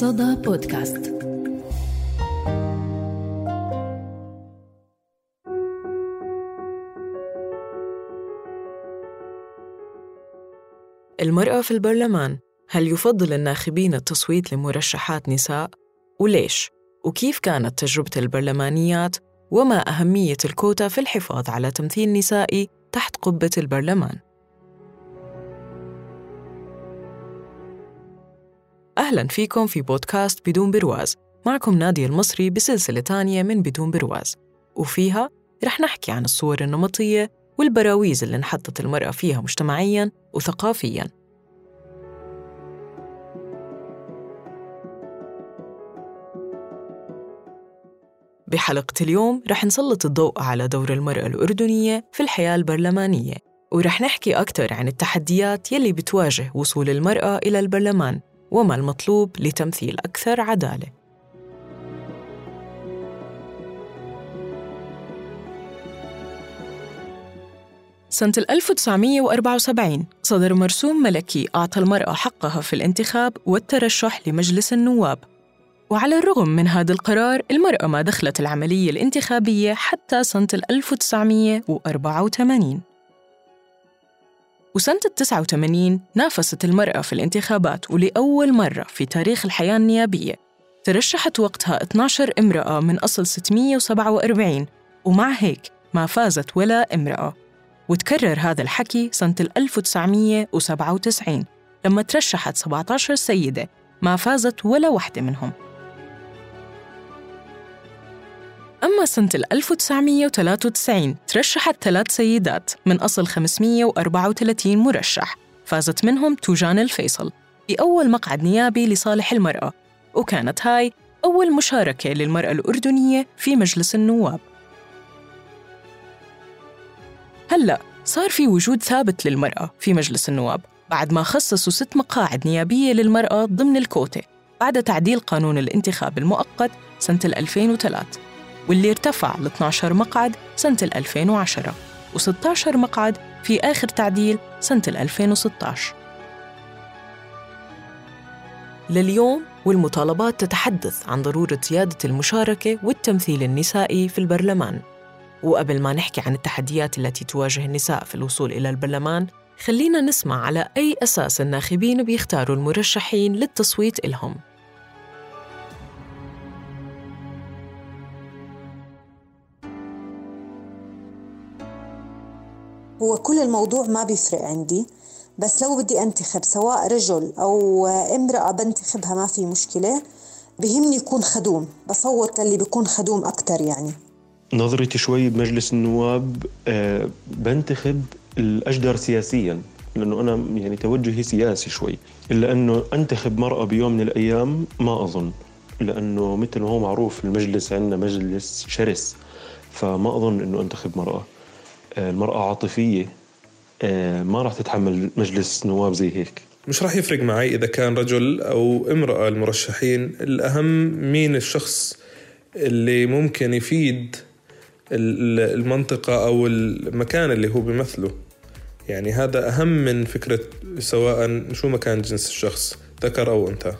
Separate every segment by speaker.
Speaker 1: صدى بودكاست
Speaker 2: المرأة في البرلمان هل يفضل الناخبين التصويت لمرشحات نساء؟ وليش؟ وكيف كانت تجربة البرلمانيات؟ وما أهمية الكوتا في الحفاظ على تمثيل نسائي تحت قبة البرلمان؟ أهلا فيكم في بودكاست بدون برواز. معكم نادية المصري بسلسلة تانية من بدون برواز. وفيها رح نحكي عن الصور النمطية والبراويز اللي انحطت المرأة فيها مجتمعياً وثقافياً. بحلقة اليوم رح نسلط الضوء على دور المرأة الأردنية في الحياة البرلمانية ورح نحكي أكثر عن التحديات يلي بتواجه وصول المرأة إلى البرلمان. وما المطلوب لتمثيل أكثر عدالة. سنة 1974 صدر مرسوم ملكي أعطى المرأة حقها في الانتخاب والترشح لمجلس النواب. وعلى الرغم من هذا القرار المرأة ما دخلت العملية الانتخابية حتى سنة 1984 وسنة 89 نافست المرأة في الانتخابات ولأول مرة في تاريخ الحياة النيابية. ترشحت وقتها 12 امرأة من أصل 647 ومع هيك ما فازت ولا امرأة. وتكرر هذا الحكي سنة 1997 لما ترشحت 17 سيدة ما فازت ولا وحدة منهم. أما سنة 1993 ترشحت ثلاث سيدات من أصل 534 مرشح فازت منهم توجان الفيصل بأول مقعد نيابي لصالح المرأة وكانت هاي أول مشاركة للمرأة الأردنية في مجلس النواب. هلأ صار في وجود ثابت للمرأة في مجلس النواب بعد ما خصصوا ست مقاعد نيابية للمرأة ضمن الكوتة بعد تعديل قانون الانتخاب المؤقت سنة 2003 واللي ارتفع ل 12 مقعد سنة 2010 و16 مقعد في آخر تعديل سنة 2016 لليوم والمطالبات تتحدث عن ضرورة زيادة المشاركة والتمثيل النسائي في البرلمان. وقبل ما نحكي عن التحديات التي تواجه النساء في الوصول إلى البرلمان خلينا نسمع على أي أساس الناخبين بيختاروا المرشحين للتصويت إلهم.
Speaker 3: هو كل الموضوع ما بيفرق عندي بس لو بدي أنتخب سواء رجل أو امرأة بنتخبها ما في مشكلة بهمني يكون خدوم بصوت للي بيكون خدوم أكتر يعني.
Speaker 4: نظرتي شوي بمجلس النواب أه بنتخب الأجدر سياسيا لأنه أنا يعني توجهي سياسي شوي إلا أنه أنتخب مرأة بيوم من الأيام ما أظن لأنه مثل ما هو معروف المجلس عندنا مجلس شرس فما أظن أنه أنتخب مرأة. المرأة عاطفية آه، ما راح تتحمل مجلس نواب زي هيك.
Speaker 5: مش راح يفرق معي إذا كان رجل أو امرأة المرشحين. الأهم مين الشخص اللي ممكن يفيد المنطقة أو المكان اللي هو بيمثله. يعني هذا أهم من فكرة سواء شو مكان جنس الشخص ذكر أو أنثى.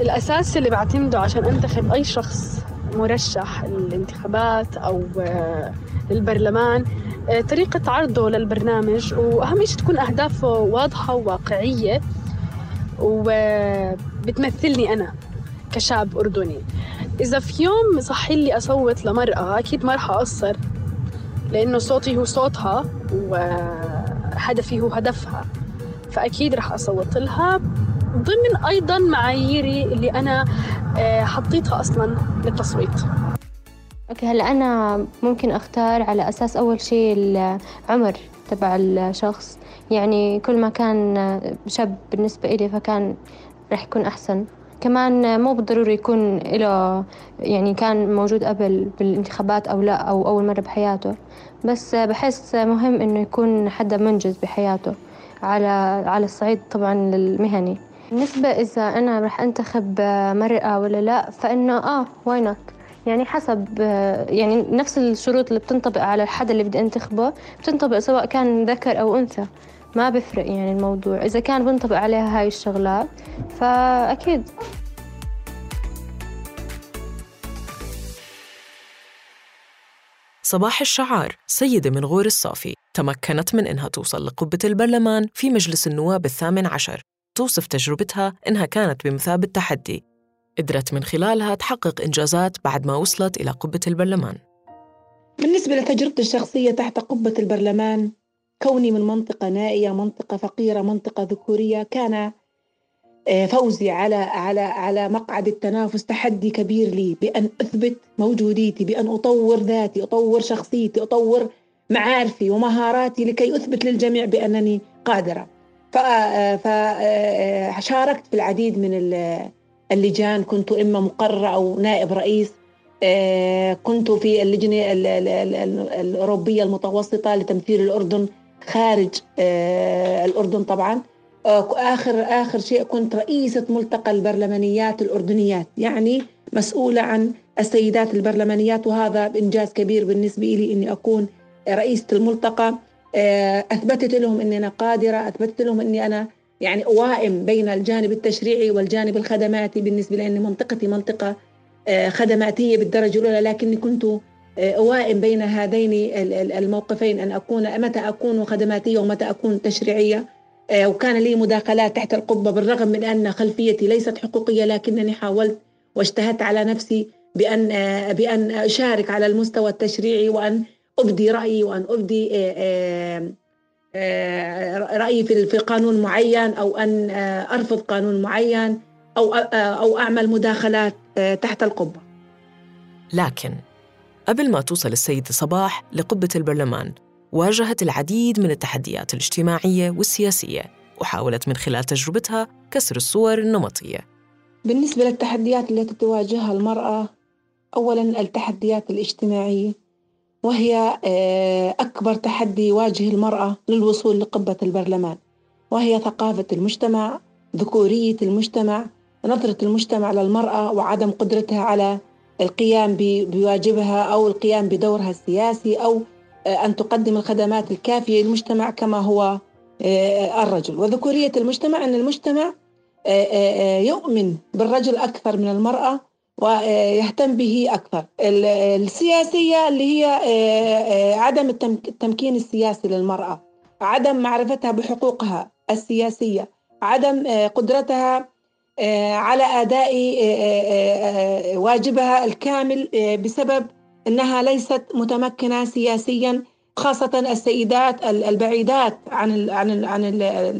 Speaker 6: الأساس اللي بعتمده عشان أنتخب أي شخص مرشح الانتخابات أو آه، البرلمان آه، طريقة عرضه للبرنامج وأهم شيء تكون أهدافه واضحة وواقعية وبتمثلني أنا كشاب أردني. إذا في يوم صحي لي أصوت لمرأة أكيد ما رح أقصر لأنه صوتي هو صوتها وهدفي هو هدفها فأكيد رح أصوت لها. ضمن أيضا معاييري اللي أنا آه، حطيتها أصلا للتصويت.
Speaker 7: أوكي هلا أنا ممكن أختار على أساس أول شيء العمر تبع الشخص. يعني كل ما كان شاب بالنسبة إلي فكان رح يكون أحسن. كمان مو بالضروري يكون له يعني كان موجود قبل بالانتخابات أو لا أو أول مرة بحياته. بس بحس مهم إنه يكون حدا منجز بحياته على على الصعيد طبعا المهني بالنسبة إذا أنا رح أنتخب آه، مرأة ولا لا فإنه آه why not يعني حسب آه، يعني نفس الشروط اللي بتنطبق على الحدا اللي بدي أنتخبه بتنطبق سواء كان ذكر أو أنثى. ما بفرق يعني الموضوع. إذا كان بنطبق عليها هاي الشغلات فأكيد.
Speaker 2: صباح الشعار سيدة من غور الصافي تمكنت من إنها توصل لقبة البرلمان في مجلس النواب الثامن عشر. توصف تجربتها إنها كانت بمثابة تحدي. قدرت من خلالها تحقق إنجازات بعد ما وصلت إلى قبة البرلمان.
Speaker 1: بالنسبة لتجربتي الشخصية تحت قبة البرلمان كوني من منطقة نائية منطقة فقيرة منطقة ذكورية كان آه، فوزي على على على مقعد التنافس تحدي كبير لي بأن أثبت موجوديتي بأن أطور ذاتي أطور شخصيتي أطور معارفي ومهاراتي لكي أثبت للجميع بأنني قادرة. فشاركت في العديد من اللجان. كنت إما مقررة أو نائب رئيس كنت في اللجنة الأوروبية المتوسطة لتمثيل الأردن خارج الأردن طبعا. آخر آخر شيء كنت رئيسة ملتقى البرلمانيات الأردنيات يعني مسؤولة عن السيدات البرلمانيات وهذا إنجاز كبير بالنسبة لي إني أكون رئيسة الملتقى. آه، أثبتت لهم إني أنا قادرة أثبتت لهم إني أنا يعني أوائم بين الجانب التشريعي والجانب الخدماتي بالنسبة لأن منطقتي منطقة آه، خدماتية بالدرجة الأولى لكني كنت آه، أوائم بين هذين الموقفين أن أكون متى أكون خدماتية ومتى أكون تشريعية. آه، وكان لي مداخلات تحت القبة بالرغم من أن خلفيتي ليست حقوقية لكنني حاولت واجتهدت على نفسي بأن آه، بأن أشارك على المستوى التشريعي وأن أبدي رأيي وأن أبدي آه، رأيي في قانون معين أو أن أرفض قانون معين أو أو أعمل مداخلات تحت القبة.
Speaker 2: لكن قبل ما توصل السيدة صباح لقبة البرلمان واجهت العديد من التحديات الاجتماعية والسياسية وحاولت من خلال تجربتها كسر الصور النمطية
Speaker 1: بالنسبة للتحديات التي تواجهها المرأة أولا التحديات الاجتماعية وهي آه، أكبر تحدي يواجه المرأة للوصول لقبة البرلمان وهي ثقافة المجتمع ذكورية المجتمع نظرة المجتمع للمرأة وعدم قدرتها على القيام بواجبها أو القيام بدورها السياسي أو آه، أن تقدم الخدمات الكافية للمجتمع كما هو آه، الرجل. وذكورية المجتمع أن المجتمع يؤمن بالرجل أكثر من المرأة ويهتم به أكثر. السياسية اللي هي عدم التمكين السياسي للمرأة عدم معرفتها بحقوقها السياسية عدم قدرتها على أداء واجبها الكامل بسبب أنها ليست متمكنة سياسيا خاصة السيدات البعيدات عن عن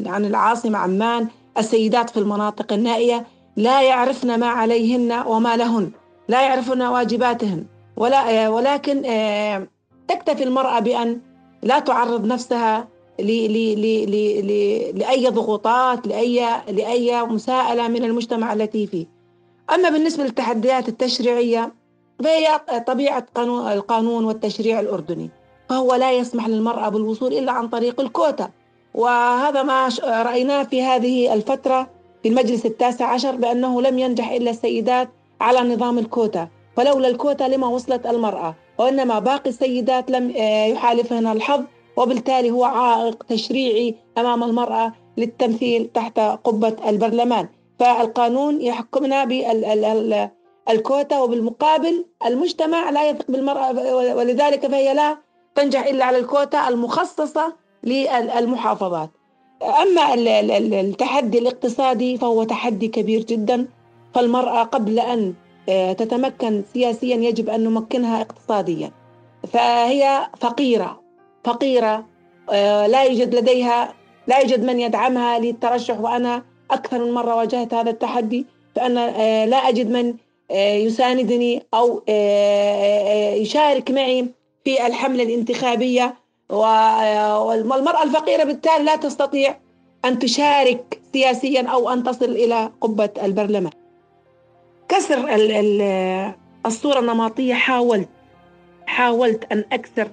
Speaker 1: عن العاصمة عمان السيدات في المناطق النائية. لا يعرفن ما عليهن وما لهن لا يعرفن واجباتهن. ولا ولكن آه، تكتفي المرأة بأن لا تعرض نفسها لأي ضغوطات لأي لأي مساءلة من المجتمع التي فيه. أما بالنسبة للتحديات التشريعية فهي طبيعة قانون القانون والتشريع الأردني. فهو لا يسمح للمرأة بالوصول إلا عن طريق الكوتا. وهذا ما رأيناه في هذه الفترة في المجلس التاسع عشر بأنه لم ينجح إلا السيدات على نظام الكوتا فلولا الكوتا لما وصلت المرأة وإنما باقي السيدات لم آه، يحالفهن الحظ وبالتالي هو عائق تشريعي أمام المرأة للتمثيل تحت قبة البرلمان. فالقانون يحكمنا بال الكوتا وبالمقابل المجتمع لا يثق بالمرأة ولذلك فهي لا تنجح إلا على الكوتا المخصصة للمحافظات. أما التحدي الاقتصادي فهو تحدي كبير جدا فالمرأة قبل أن آه، تتمكن سياسيا يجب أن نمكنها اقتصاديا. فهي فقيرة فقيرة آه، لا يوجد لديها لا يوجد من يدعمها للترشح وأنا أكثر من مرة واجهت هذا التحدي فأنا آه، لا أجد من يساندني أو يشارك معي في الحملة الانتخابية والمرأة الفقيرة بالتالي لا تستطيع أن تشارك سياسيا أو أن تصل إلى قبة البرلمان. كسر الصورة النمطية حاولت حاولت أن أكسر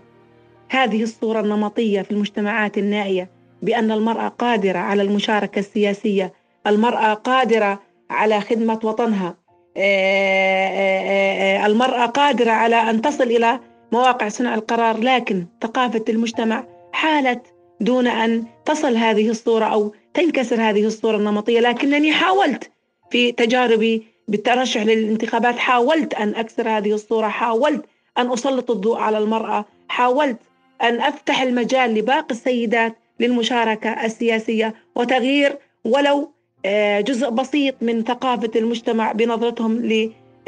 Speaker 1: هذه الصورة النمطية في المجتمعات النائية بأن المرأة قادرة على المشاركة السياسية المرأة قادرة على خدمة وطنها آه، آه، آه، المرأة قادرة على أن تصل إلى مواقع صنع القرار لكن ثقافة المجتمع حالت دون أن تصل هذه الصورة أو تنكسر هذه الصورة النمطية. لكنني حاولت في تجاربي بالترشح للانتخابات حاولت أن أكسر هذه الصورة حاولت أن أسلط الضوء على المرأة حاولت أن أفتح المجال لباقي السيدات للمشاركة السياسية وتغيير ولو آه، جزء بسيط من ثقافة المجتمع بنظرتهم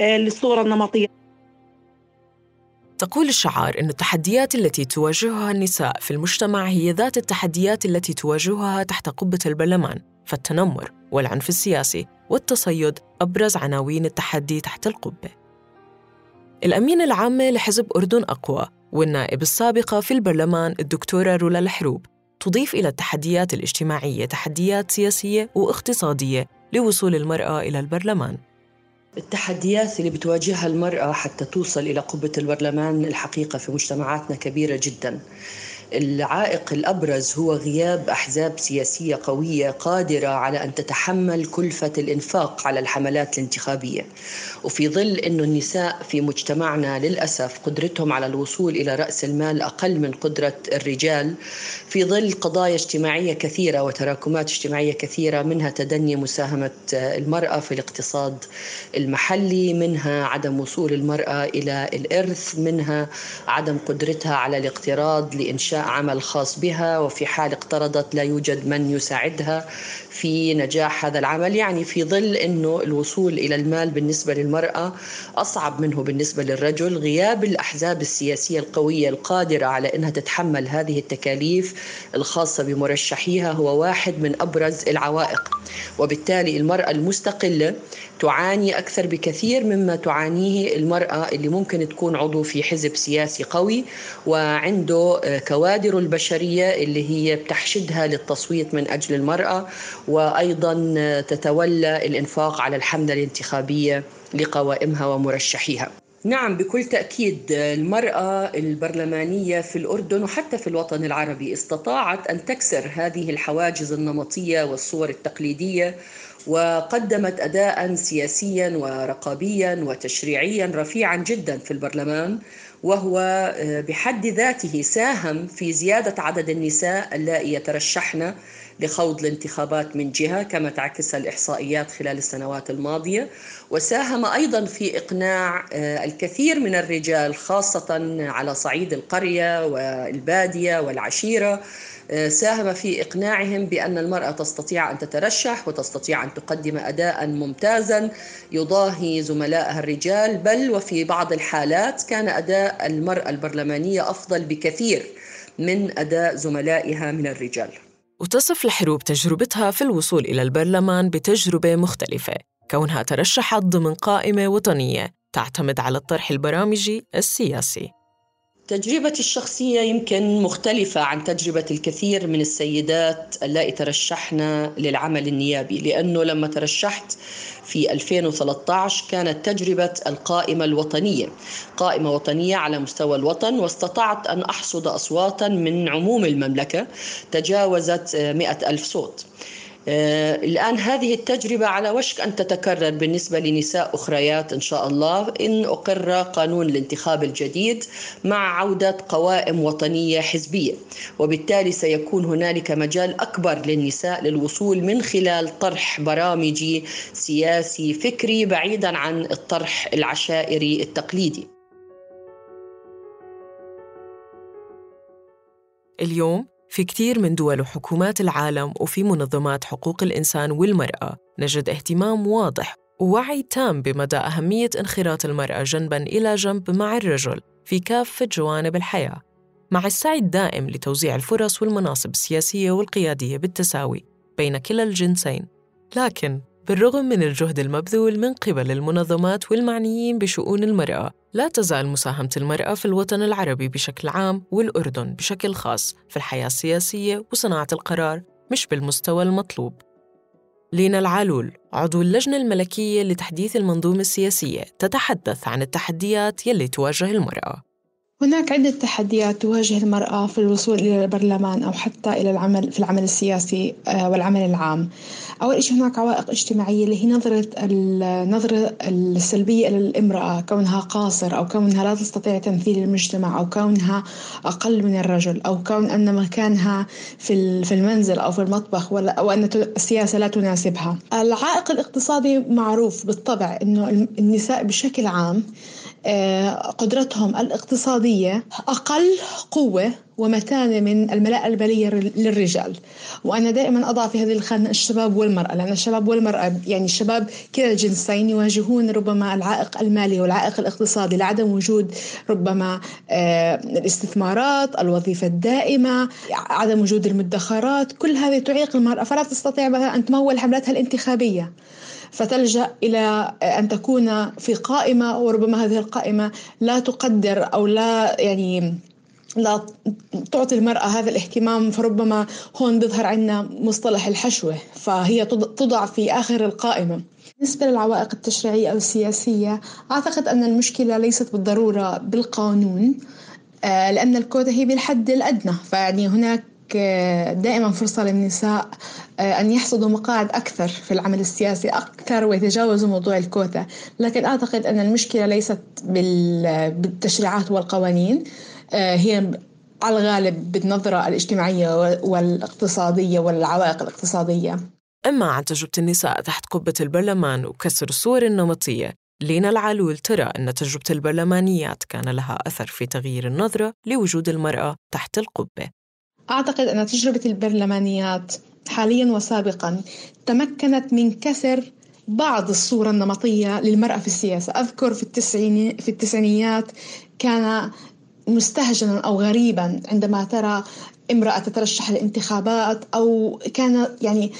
Speaker 1: آه، للصورة النمطية.
Speaker 2: تقول الشعار أن التحديات التي تواجهها النساء في المجتمع هي ذات التحديات التي تواجهها تحت قبة البرلمان فالتنمر والعنف السياسي والتصيد أبرز عناوين التحدي تحت القبة. الأمينة العامة لحزب أردن أقوى والنائب السابقة في البرلمان الدكتورة رولا الحروب تضيف إلى التحديات الاجتماعية تحديات سياسية واقتصادية لوصول المرأة إلى البرلمان.
Speaker 8: التحديات اللي بتواجهها المرأة حتى توصل إلى قبة البرلمان الحقيقة في مجتمعاتنا كبيرة جداً. العائق الأبرز هو غياب أحزاب سياسية قوية قادرة على أن تتحمل كلفة الإنفاق على الحملات الانتخابية. وفي ظل انه النساء في مجتمعنا للأسف قدرتهم على الوصول إلى رأس المال أقل من قدرة الرجال في ظل قضايا اجتماعية كثيرة وتراكمات اجتماعية كثيرة منها تدني مساهمة المرأة في الاقتصاد المحلي منها عدم وصول المرأة إلى الإرث منها عدم قدرتها على الاقتراض لإنشاء عمل خاص بها وفي حال اقترضت لا يوجد من يساعدها. في نجاح هذا العمل. يعني في ظل إنه الوصول إلى المال بالنسبة للمرأة أصعب منه بالنسبة للرجل غياب الأحزاب السياسية القوية القادرة على إنها تتحمل هذه التكاليف الخاصة بمرشحيها هو واحد من أبرز العوائق. وبالتالي المرأة المستقلة تعاني أكثر بكثير مما تعانيه المرأة اللي ممكن تكون عضو في حزب سياسي قوي وعنده كوادر البشرية اللي هي بتحشدها للتصويت من أجل المرأة وأيضا تتولى الإنفاق على الحملة الانتخابية لقوائمها ومرشحيها. نعم بكل تأكيد المرأة البرلمانية في الأردن وحتى في الوطن العربي استطاعت أن تكسر هذه الحواجز النمطية والصور التقليدية وقدمت أداء سياسيا ورقابيا وتشريعيا رفيعا جدا في البرلمان وهو بحد ذاته ساهم في زيادة عدد النساء اللائي يترشحن لخوض الانتخابات من جهة كما تعكسها الإحصائيات خلال السنوات الماضية. وساهم أيضا في إقناع آه، الكثير من الرجال خاصة على صعيد القرية والبادية والعشيرة آه، ساهم في إقناعهم بأن المرأة تستطيع أن تترشح وتستطيع أن تقدم أداء ممتازا يضاهي زملائها الرجال بل وفي بعض الحالات كان أداء المرأة البرلمانية أفضل بكثير من أداء زملائها من الرجال.
Speaker 2: وتصف الحروب تجربتها في الوصول إلى البرلمان بتجربة مختلفة. كونها ترشحت ضمن قائمة وطنية تعتمد على الطرح البرامجي السياسي.
Speaker 8: تجربتي الشخصية يمكن مختلفة عن تجربة الكثير من السيدات اللائي ترشحن للعمل النيابي لأنه لما ترشحت في 2013 كانت تجربة القائمة الوطنية قائمة وطنية على مستوى الوطن واستطعت أن أحصد أصواتا من عموم المملكة تجاوزت 100 ألف صوت. الآن هذه التجربة على وشك أن تتكرر بالنسبة لنساء أخريات إن شاء الله. إن أقر قانون الانتخاب الجديد مع عودة قوائم وطنية حزبية وبالتالي سيكون هنالك مجال أكبر للنساء للوصول من خلال طرح برامجي سياسي فكري بعيدا عن الطرح العشائري التقليدي.
Speaker 2: اليوم في كتير من دول وحكومات العالم وفي منظمات حقوق الإنسان والمرأة نجد اهتمام واضح ووعي تام بمدى أهمية انخراط المرأة جنباً إلى جنب مع الرجل في كافة جوانب الحياة. مع السعي الدائم لتوزيع الفرص والمناصب السياسية والقيادية بالتساوي بين كلا الجنسين. لكن بالرغم من الجهد المبذول من قبل المنظمات والمعنيين بشؤون المرأة لا تزال مساهمة المرأة في الوطن العربي بشكل عام والأردن بشكل خاص في الحياة السياسية وصناعة القرار مش بالمستوى المطلوب. لينا العالول عضو اللجنة الملكية لتحديث المنظومة السياسية تتحدث عن التحديات يلي تواجه المرأة.
Speaker 9: هناك عدة تحديات تواجه المرأة في الوصول إلى البرلمان أو حتى إلى العمل في العمل السياسي آه، والعمل العام. أول شيء هناك عوائق اجتماعية اللي هي نظرة النظرة السلبية للامرأة كونها قاصر أو كونها لا تستطيع تمثيل المجتمع أو كونها أقل من الرجل أو كون أن مكانها في في المنزل أو في المطبخ ولا أو أن السياسة لا تناسبها. العائق الاقتصادي معروف بالطبع إنه النساء بشكل عام قدرتهم الاقتصادية أقل قوة ومتانة من الملاءة البالية للرجال. وأنا دائما أضع في هذه الخانة الشباب والمرأة لأن الشباب والمرأة يعني الشباب كلا الجنسين يواجهون ربما العائق المالي والعائق الاقتصادي لعدم وجود ربما آه، الاستثمارات الوظيفة الدائمة عدم وجود المدخرات. كل هذه تعيق المرأة فلا تستطيع أن تمول حملاتها الانتخابية. فتلجأ إلى أن تكون في قائمة وربما هذه القائمة لا تقدر أو لا يعني لا تعطي المرأة هذا الاهتمام فربما هون بيظهر عندنا مصطلح الحشوة فهي تضع في آخر القائمة. بالنسبة للعوائق التشريعية أو السياسية أعتقد أن المشكلة ليست بالضرورة بالقانون آه، لأن الكوتا هي بالحد الأدنى فيعني هناك دائما فرصة للنساء آه، أن يحصدوا مقاعد أكثر في العمل السياسي أكثر ويتجاوزوا موضوع الكوتا. لكن أعتقد أن المشكلة ليست بالتشريعات والقوانين آه، هي على الغالب بالنظرة الاجتماعية والاقتصادية والعوائق الاقتصادية.
Speaker 2: أما عن تجربة النساء تحت قبة البرلمان وكسر الصور النمطية لينا العلول ترى أن تجربة البرلمانيات كان لها أثر في تغيير النظرة لوجود المرأة تحت القبة.
Speaker 9: أعتقد أن تجربة البرلمانيات حاليا وسابقا تمكنت من كسر بعض الصورة النمطية للمرأة في السياسة. أذكر في, التسعيني في التسعينيات كان مستهجنا أو غريبا عندما ترى امرأة تترشح للانتخابات أو كان يعني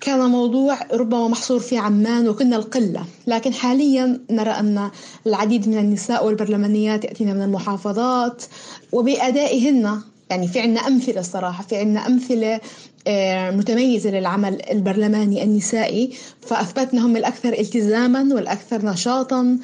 Speaker 9: كان موضوع ربما محصور في عمان وكنا القلة. لكن حاليا نرى أن العديد من النساء والبرلمانيات يأتين من المحافظات وبأدائهن يعني في عنا أمثلة الصراحة في عنا أمثلة آه، متميزة للعمل البرلماني النسائي فأثبتنا هم الأكثر التزاما والأكثر نشاطا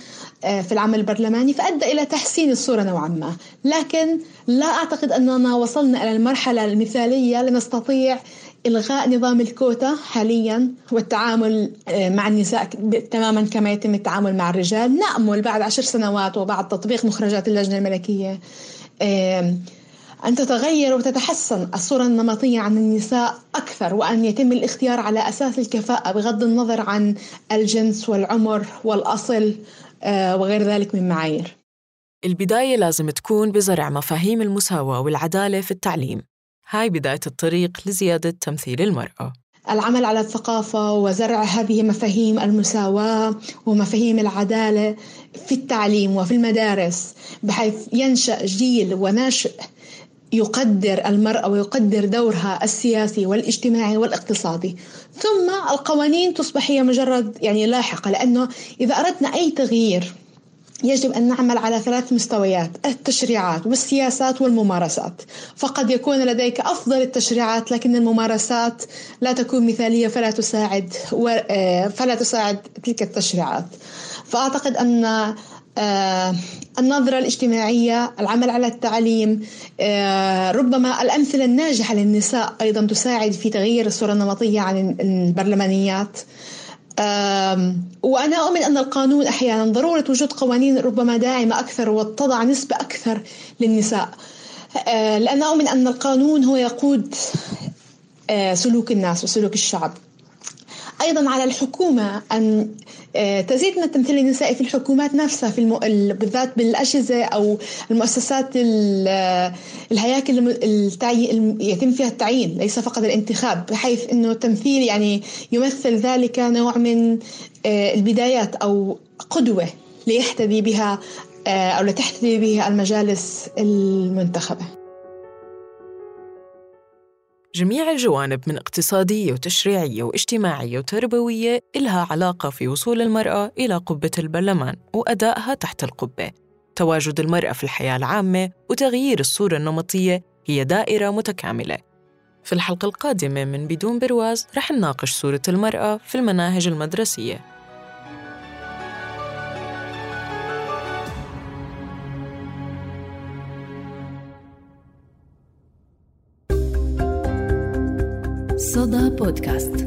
Speaker 9: آه، في العمل البرلماني فأدى إلى تحسين الصورة نوعا ما. لكن لا أعتقد أننا وصلنا إلى المرحلة المثالية لنستطيع إلغاء نظام الكوتا حاليا والتعامل آه، مع النساء تماما كما يتم التعامل مع الرجال. نأمل بعد عشر سنوات وبعد تطبيق مخرجات اللجنة الملكية أن تتغير وتتحسن الصورة النمطية عن النساء أكثر وأن يتم الاختيار على أساس الكفاءة بغض النظر عن الجنس والعمر والأصل آه، وغير ذلك من معايير.
Speaker 2: البداية لازم تكون بزرع مفاهيم المساواة والعدالة في التعليم. هاي بداية الطريق لزيادة تمثيل المرأة.
Speaker 9: العمل على الثقافة وزرع هذه مفاهيم المساواة ومفاهيم العدالة في التعليم وفي المدارس بحيث ينشأ جيل وناشئ يقدر المرأة ويقدر دورها السياسي والاجتماعي والاقتصادي. ثم القوانين تصبح هي مجرد يعني لاحقة لأنه إذا أردنا أي تغيير يجب أن نعمل على ثلاث مستويات التشريعات والسياسات والممارسات. فقد يكون لديك أفضل التشريعات لكن الممارسات لا تكون مثالية فلا تساعد آه، فلا تساعد تلك التشريعات. فأعتقد أن آه، النظرة الاجتماعية العمل على التعليم آه، ربما الأمثلة الناجحة للنساء أيضا تساعد في تغيير الصورة النمطية عن البرلمانيات. وأنا أؤمن أن القانون أحيانا ضرورة وجود قوانين ربما داعمة أكثر وتضع نسبة أكثر للنساء. آه، لأن أؤمن أن القانون هو يقود سلوك الناس وسلوك الشعب. أيضا على الحكومة أن آه، تزيد من التمثيل النسائي في الحكومات نفسها في المو... بالذات بالأجهزة أو المؤسسات ال... الهياكل التعي... يتم فيها التعيين ليس فقط الانتخاب بحيث إنه التمثيل يعني يمثل ذلك نوع من آه، البدايات أو قدوة ليحتذي بها آه، أو لتحتذي بها المجالس المنتخبة.
Speaker 2: جميع الجوانب من اقتصادية وتشريعية واجتماعية وتربوية إلها علاقة في وصول المرأة إلى قبة البرلمان وأدائها تحت القبة. تواجد المرأة في الحياة العامة وتغيير الصورة النمطية هي دائرة متكاملة. في الحلقة القادمة من بدون برواز رح نناقش صورة المرأة في المناهج المدرسية.
Speaker 10: صدى بودكاست